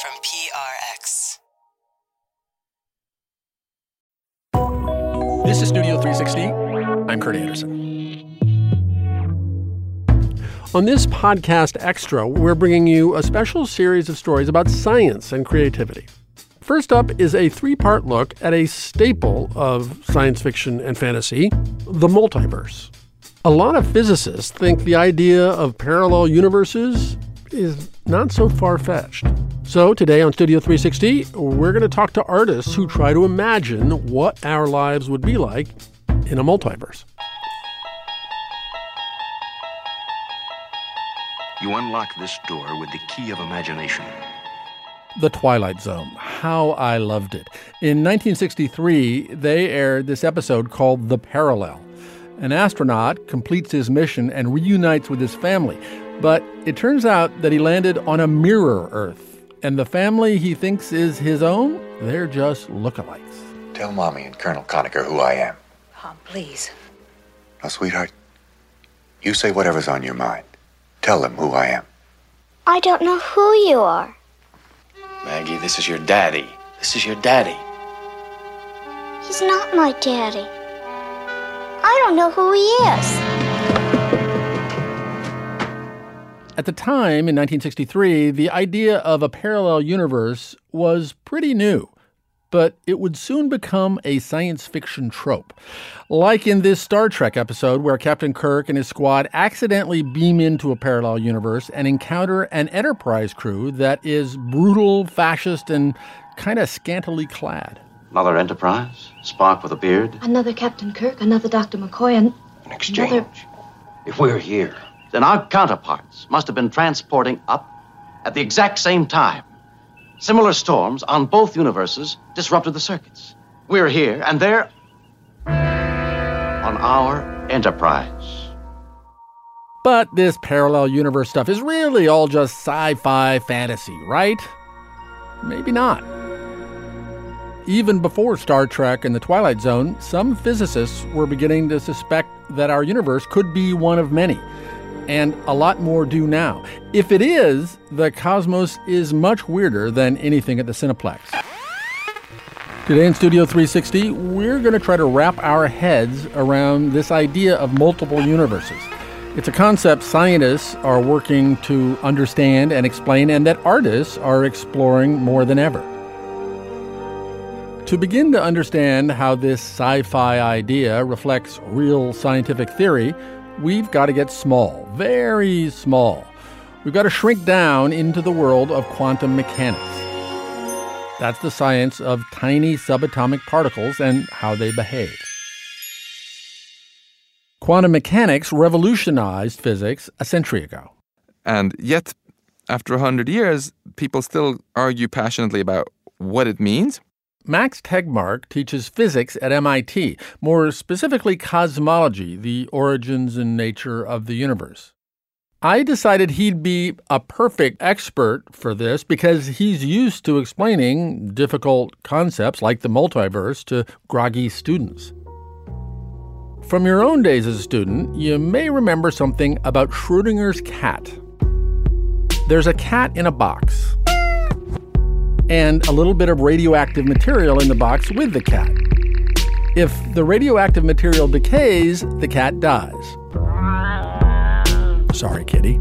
from PRX. This is Studio 360. I'm Kurt Andersen. On this podcast extra, we're bringing you a special series of stories about science and creativity. First up is a three part look at a staple of science fiction and fantasy the multiverse. A lot of physicists think the idea of parallel universes is not so far fetched. So, today on Studio 360, we're going to talk to artists who try to imagine what our lives would be like in a multiverse. You unlock this door with the key of imagination. The Twilight Zone. How I loved it. In 1963, they aired this episode called The Parallel. An astronaut completes his mission and reunites with his family, but it turns out that he landed on a mirror Earth, and the family he thinks is his own, they're just lookalikes. Tell Mommy and Colonel Conacher who I am. Tom, please. Now, sweetheart, you say whatever's on your mind. Tell them who I am. I don't know who you are. Maggie, this is your daddy. This is your daddy. He's not my daddy. I don't know who he is. At the time, in 1963, the idea of a parallel universe was pretty new, but it would soon become a science fiction trope. Like in this Star Trek episode, where Captain Kirk and his squad accidentally beam into a parallel universe and encounter an Enterprise crew that is brutal, fascist, and kind of scantily clad. Another Enterprise? Spock with a beard? Another Captain Kirk, another Dr. McCoy, and An exchange. Another- If we're here, Then our counterparts must have been transporting up at the exact same time. Similar storms on both universes disrupted the circuits. We're here, and they're on our Enterprise. But this parallel universe stuff is really all just sci fi fantasy, right? Maybe not. Even before Star Trek and The Twilight Zone, some physicists were beginning to suspect that our universe could be one of many. And a lot more do now. If it is, the cosmos is much weirder than anything at the Cineplex. Today in Studio 360, we're going to try to wrap our heads around this idea of multiple universes. It's a concept scientists are working to understand and explain, and that artists are exploring more than ever. To begin to understand how this sci fi idea reflects real scientific theory, we've got to get small, very small. We've got to shrink down into the world of quantum mechanics. That's the science of tiny subatomic particles and how they behave. Quantum mechanics revolutionized physics a century ago. And yet, after 100 years, people still argue passionately about what it means. Max Tegmark teaches physics at MIT, more specifically cosmology, the origins and nature of the universe. I decided he'd be a perfect expert for this because he's used to explaining difficult concepts like the multiverse to groggy students. From your own days as a student, you may remember something about Schrodinger's cat. There's a cat in a box and a little bit of radioactive material in the box with the cat. If the radioactive material decays, the cat dies. Sorry, kitty.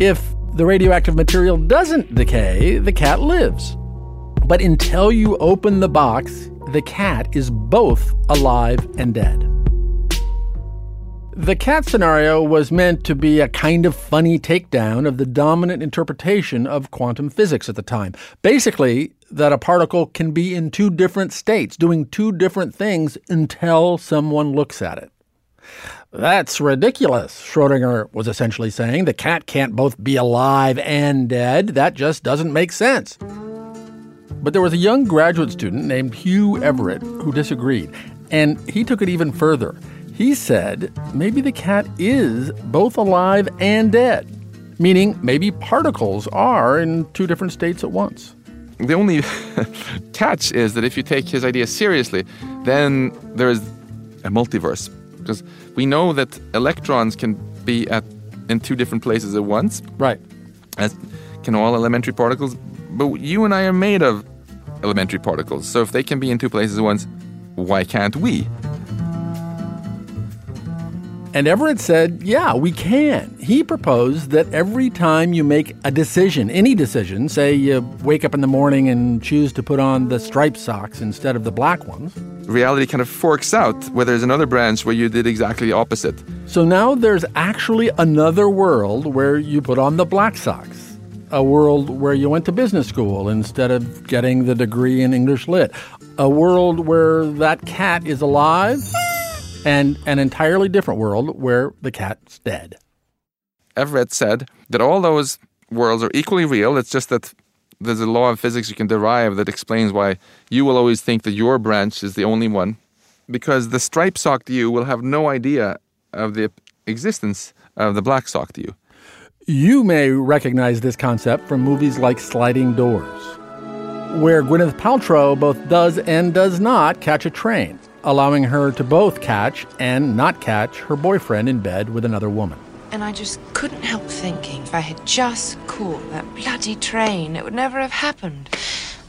If the radioactive material doesn't decay, the cat lives. But until you open the box, the cat is both alive and dead. The cat scenario was meant to be a kind of funny takedown of the dominant interpretation of quantum physics at the time. Basically, that a particle can be in two different states, doing two different things until someone looks at it. That's ridiculous, Schrodinger was essentially saying. The cat can't both be alive and dead. That just doesn't make sense. But there was a young graduate student named Hugh Everett who disagreed, and he took it even further. He said maybe the cat is both alive and dead, meaning maybe particles are in two different states at once. The only catch is that if you take his idea seriously, then there is a multiverse. Because we know that electrons can be at in two different places at once, Right. as can all elementary particles. but you and I are made of elementary particles. So if they can be in two places at once, why can't we? And Everett said, Yeah, we can. He proposed that every time you make a decision, any decision, say you wake up in the morning and choose to put on the striped socks instead of the black ones, reality kind of forks out where there's another branch where you did exactly the opposite. So now there's actually another world where you put on the black socks. A world where you went to business school instead of getting the degree in English Lit. A world where that cat is alive and an entirely different world where the cat's dead. Everett said that all those worlds are equally real. It's just that there's a law of physics you can derive that explains why you will always think that your branch is the only one, because the stripe socked you will have no idea of the existence of the black socked you. You may recognize this concept from movies like Sliding Doors, where Gwyneth Paltrow both does and does not catch a train allowing her to both catch and not catch her boyfriend in bed with another woman. And I just couldn't help thinking if I had just caught that bloody train, it would never have happened.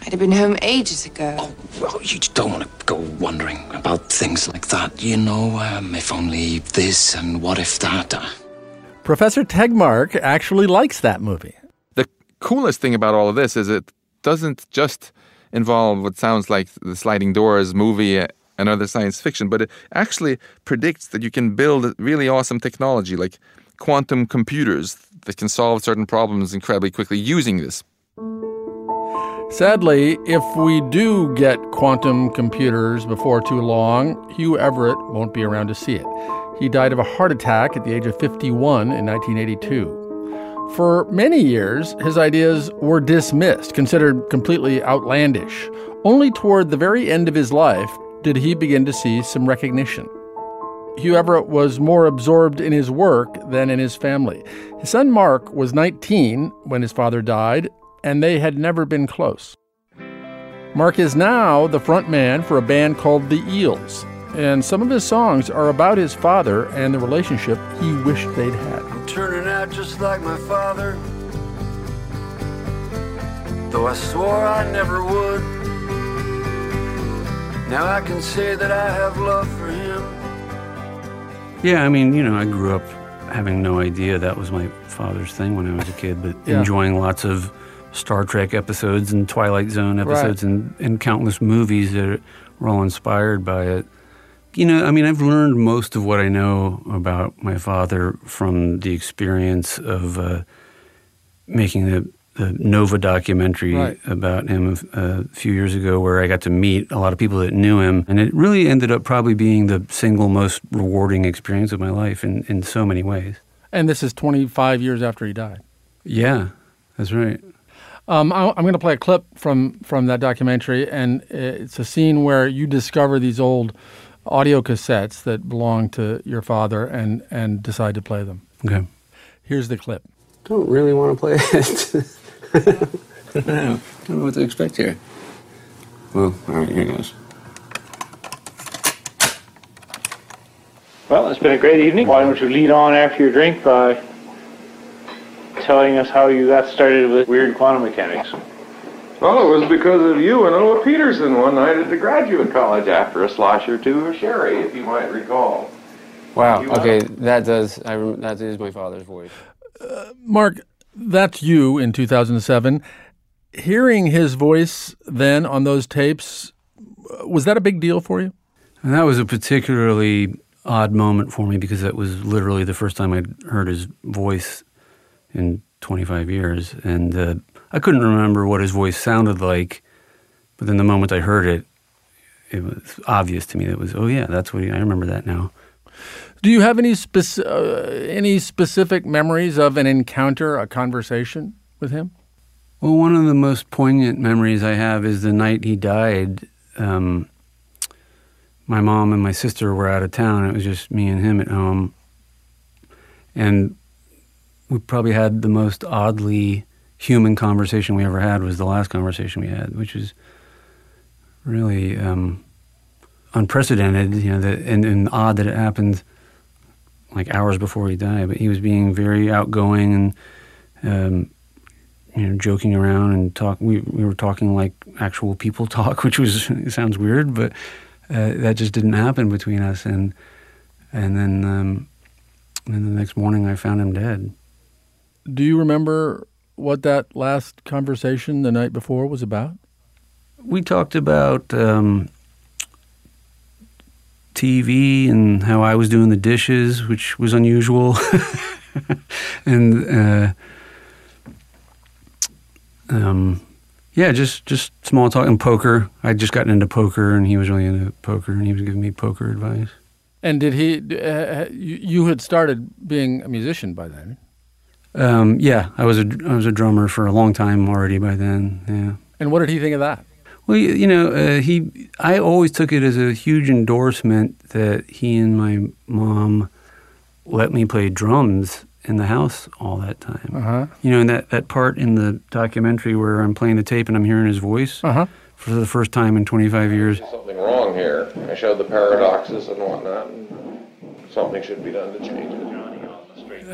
I'd have been home ages ago. Oh, well, you don't want to go wondering about things like that. You know, um, if only this and what if that. Uh... Professor Tegmark actually likes that movie. The coolest thing about all of this is it doesn't just involve what sounds like the Sliding Doors movie and other science fiction, but it actually predicts that you can build really awesome technology like quantum computers that can solve certain problems incredibly quickly using this. Sadly, if we do get quantum computers before too long, Hugh Everett won't be around to see it. He died of a heart attack at the age of 51 in 1982. For many years, his ideas were dismissed, considered completely outlandish. Only toward the very end of his life did he begin to see some recognition. Hugh Everett was more absorbed in his work than in his family. His son Mark was 19 when his father died, and they had never been close. Mark is now the front man for a band called The Eels, and some of his songs are about his father and the relationship he wished they'd had. I'm turning out just like my father, though I swore I never would. Now I can say that I have love for him. Yeah, I mean, you know, I grew up having no idea that was my father's thing when I was a kid, but yeah. enjoying lots of Star Trek episodes and Twilight Zone episodes right. and, and countless movies that were all inspired by it. You know, I mean, I've learned most of what I know about my father from the experience of uh, making the the Nova documentary right. about him a, a, few years ago, where I got to meet a lot of people that knew him, and it really ended up probably being the single most rewarding experience of my life in, in so many ways. And this is 25 years after he died. Yeah, that's right. Um, I, am going to play a clip from from that documentary, and it's a scene where you discover these old audio cassettes that belong to your father, and and decide to play them. Okay. Here's the clip. Don't really want to play it. I don't know I don't know what to expect here. Well, all right, here goes. Well, it's been a great evening. Why don't you lead on after your drink by telling us how you got started with weird quantum mechanics? Well, it was because of you and Aage Petersen one night at the graduate college after a slosh or two of sherry, if you might recall. Wow. Okay, that does. I that is my father's voice. Uh, Mark, that's you in 2007. Hearing his voice then on those tapes, was that a big deal for you? And that was a particularly odd moment for me because that was literally the first time I'd heard his voice in 25 years. And uh, I couldn't remember what his voice sounded like, but then the moment I heard it, it was obvious to me that it was, oh, yeah, that's what he, I remember that now. Do you have any speci- uh, any specific memories of an encounter, a conversation with him? Well, one of the most poignant memories I have is the night he died. Um, my mom and my sister were out of town. It was just me and him at home, and we probably had the most oddly human conversation we ever had. Was the last conversation we had, which was really um, unprecedented. You know, that, and, and odd that it happened like hours before he died. But he was being very outgoing and, um, you know, joking around and talk. We we were talking like actual people talk, which was sounds weird, but uh, that just didn't happen between us. And and then um, and then the next morning, I found him dead. Do you remember what that last conversation the night before was about? We talked about um, TV and how I was doing the dishes, which was unusual, and. Uh, um, yeah, just just small talk and poker. I'd just gotten into poker, and he was really into poker, and he was giving me poker advice. And did he? Uh, you had started being a musician by then. Um, yeah, I was a I was a drummer for a long time already by then. Yeah. And what did he think of that? Well, you, you know, uh, he I always took it as a huge endorsement that he and my mom let me play drums in the house all that time. Uh-huh. You know, and that, that part in the documentary where I'm playing the tape and I'm hearing his voice uh-huh. for the first time in 25 years. Something wrong here. I showed the paradoxes and whatnot. And something should be done to change it.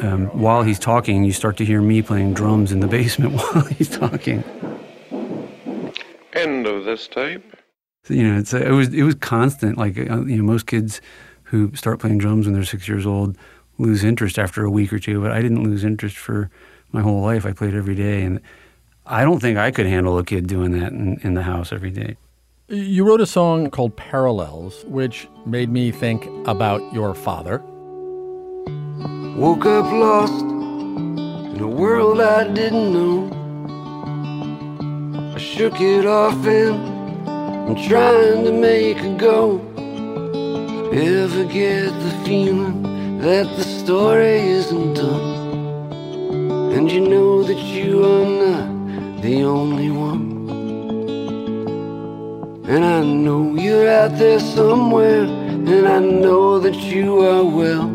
Um, while he's talking, you start to hear me playing drums in the basement while he's talking. End of this tape. So, you know, it's it was it was constant. Like uh, you know, most kids who start playing drums when they're six years old lose interest after a week or two, but I didn't lose interest for my whole life. I played every day, and I don't think I could handle a kid doing that in, in the house every day. You wrote a song called Parallels, which made me think about your father. Woke up lost in a world I didn't know. Shook it off and I'm trying to make a go. Ever get the feeling that the story isn't done? And you know that you are not the only one. And I know you're out there somewhere, and I know that you are well.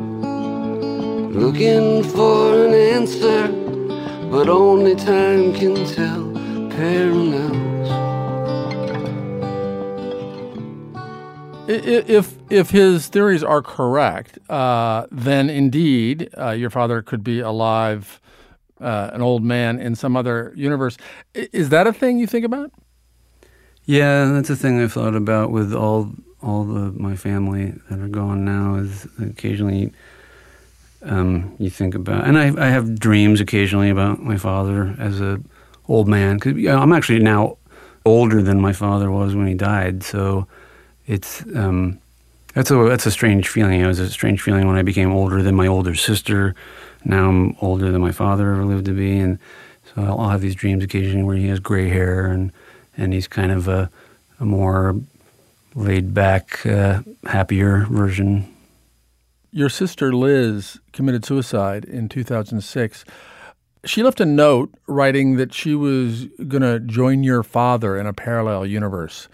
Looking for an answer, but only time can tell. If if his theories are correct, uh, then indeed uh, your father could be alive, uh, an old man in some other universe. Is that a thing you think about? Yeah, that's a thing I've thought about with all all the my family that are gone now. Is occasionally um, you think about, and I, I have dreams occasionally about my father as a old man because you know, I'm actually now older than my father was when he died. So it's um, that's a that's a strange feeling. It was a strange feeling when I became older than my older sister. Now I'm older than my father ever lived to be, and so I'll, I'll have these dreams occasionally where he has gray hair and and he's kind of a, a more laid back, uh, happier version. Your sister Liz committed suicide in 2006. She left a note writing that she was going to join your father in a parallel universe.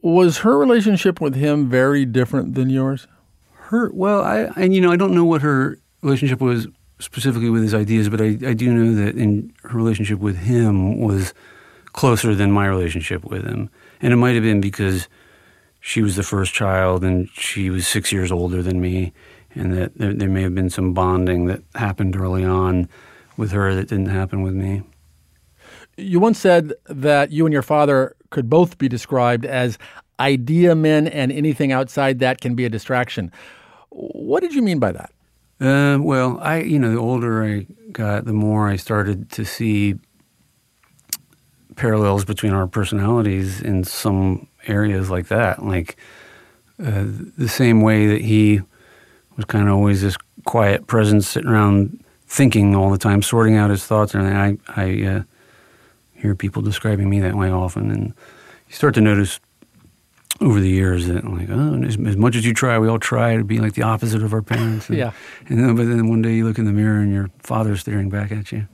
Was her relationship with him very different than yours? Her, well, I, and you know, I don't know what her relationship was specifically with his ideas, but I, I do know that in her relationship with him was closer than my relationship with him. And it might have been because she was the first child and she was six years older than me, and that there, there may have been some bonding that happened early on with her that didn't happen with me. You once said that you and your father could both be described as idea men, and anything outside that can be a distraction. What did you mean by that? Uh, well, I, you know, the older I got, the more I started to see parallels between our personalities in some areas like that. Like uh, the same way that he was kind of always this quiet presence sitting around thinking all the time, sorting out his thoughts. And I, I uh, hear people describing me that way often. And you start to notice over the years that like, oh, as, as, much as you try, we all try to be like the opposite of our parents. And, yeah. And then, but then one day you look in the mirror and your father's staring back at you.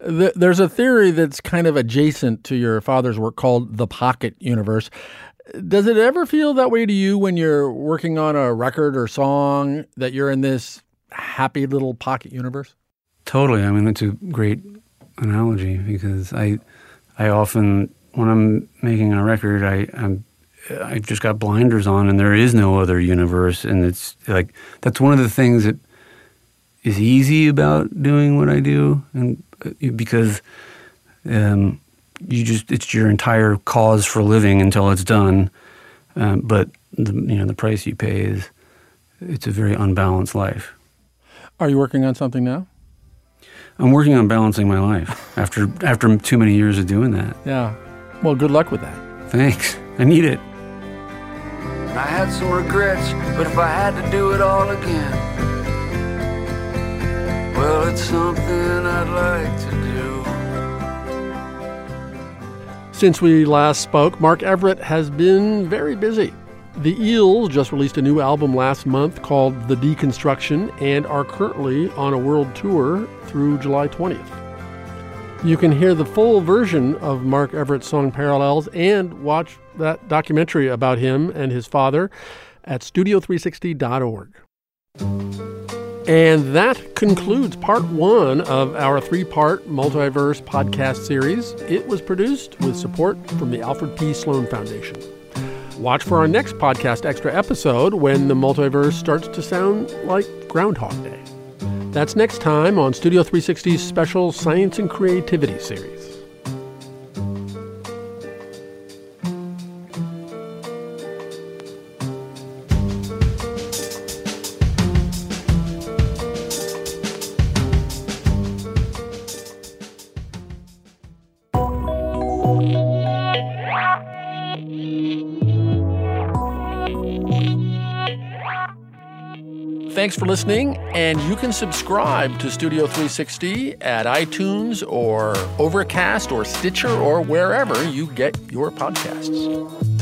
There's a theory that's kind of adjacent to your father's work called the pocket universe. Does it ever feel that way to you when you're working on a record or song that you're in this happy little pocket universe? Totally. I mean, that's a great analogy because I, I often when I'm making a record, I, I'm I just got blinders on, and there is no other universe, and it's like that's one of the things that is easy about doing what I do, and uh, because Um, you just it's your entire cause for living until it's done. Um, but the, you know the price you pay is it's a very unbalanced life. Are you working on something now? I'm working on balancing my life after after too many years of doing that. Yeah. Well, good luck with that. Thanks. I need it. I had some regrets, but if I had to do it all again, well, it's something I'd like to do. Since we last spoke, Mark Everett has been very busy. The Eels just released a new album last month called The Deconstruction and are currently on a world tour through July 20th. You can hear the full version of Mark Everett's song Parallels and watch that documentary about him and his father at studio360.org. And that concludes part one of our three part multiverse podcast series. It was produced with support from the Alfred P. Sloan Foundation. Watch for our next podcast extra episode when the multiverse starts to sound like Groundhog Day. That's next time on Studio 360's special Science and Creativity series. Thanks for listening, and you can subscribe to Studio 360 at iTunes or Overcast or Stitcher or wherever you get your podcasts.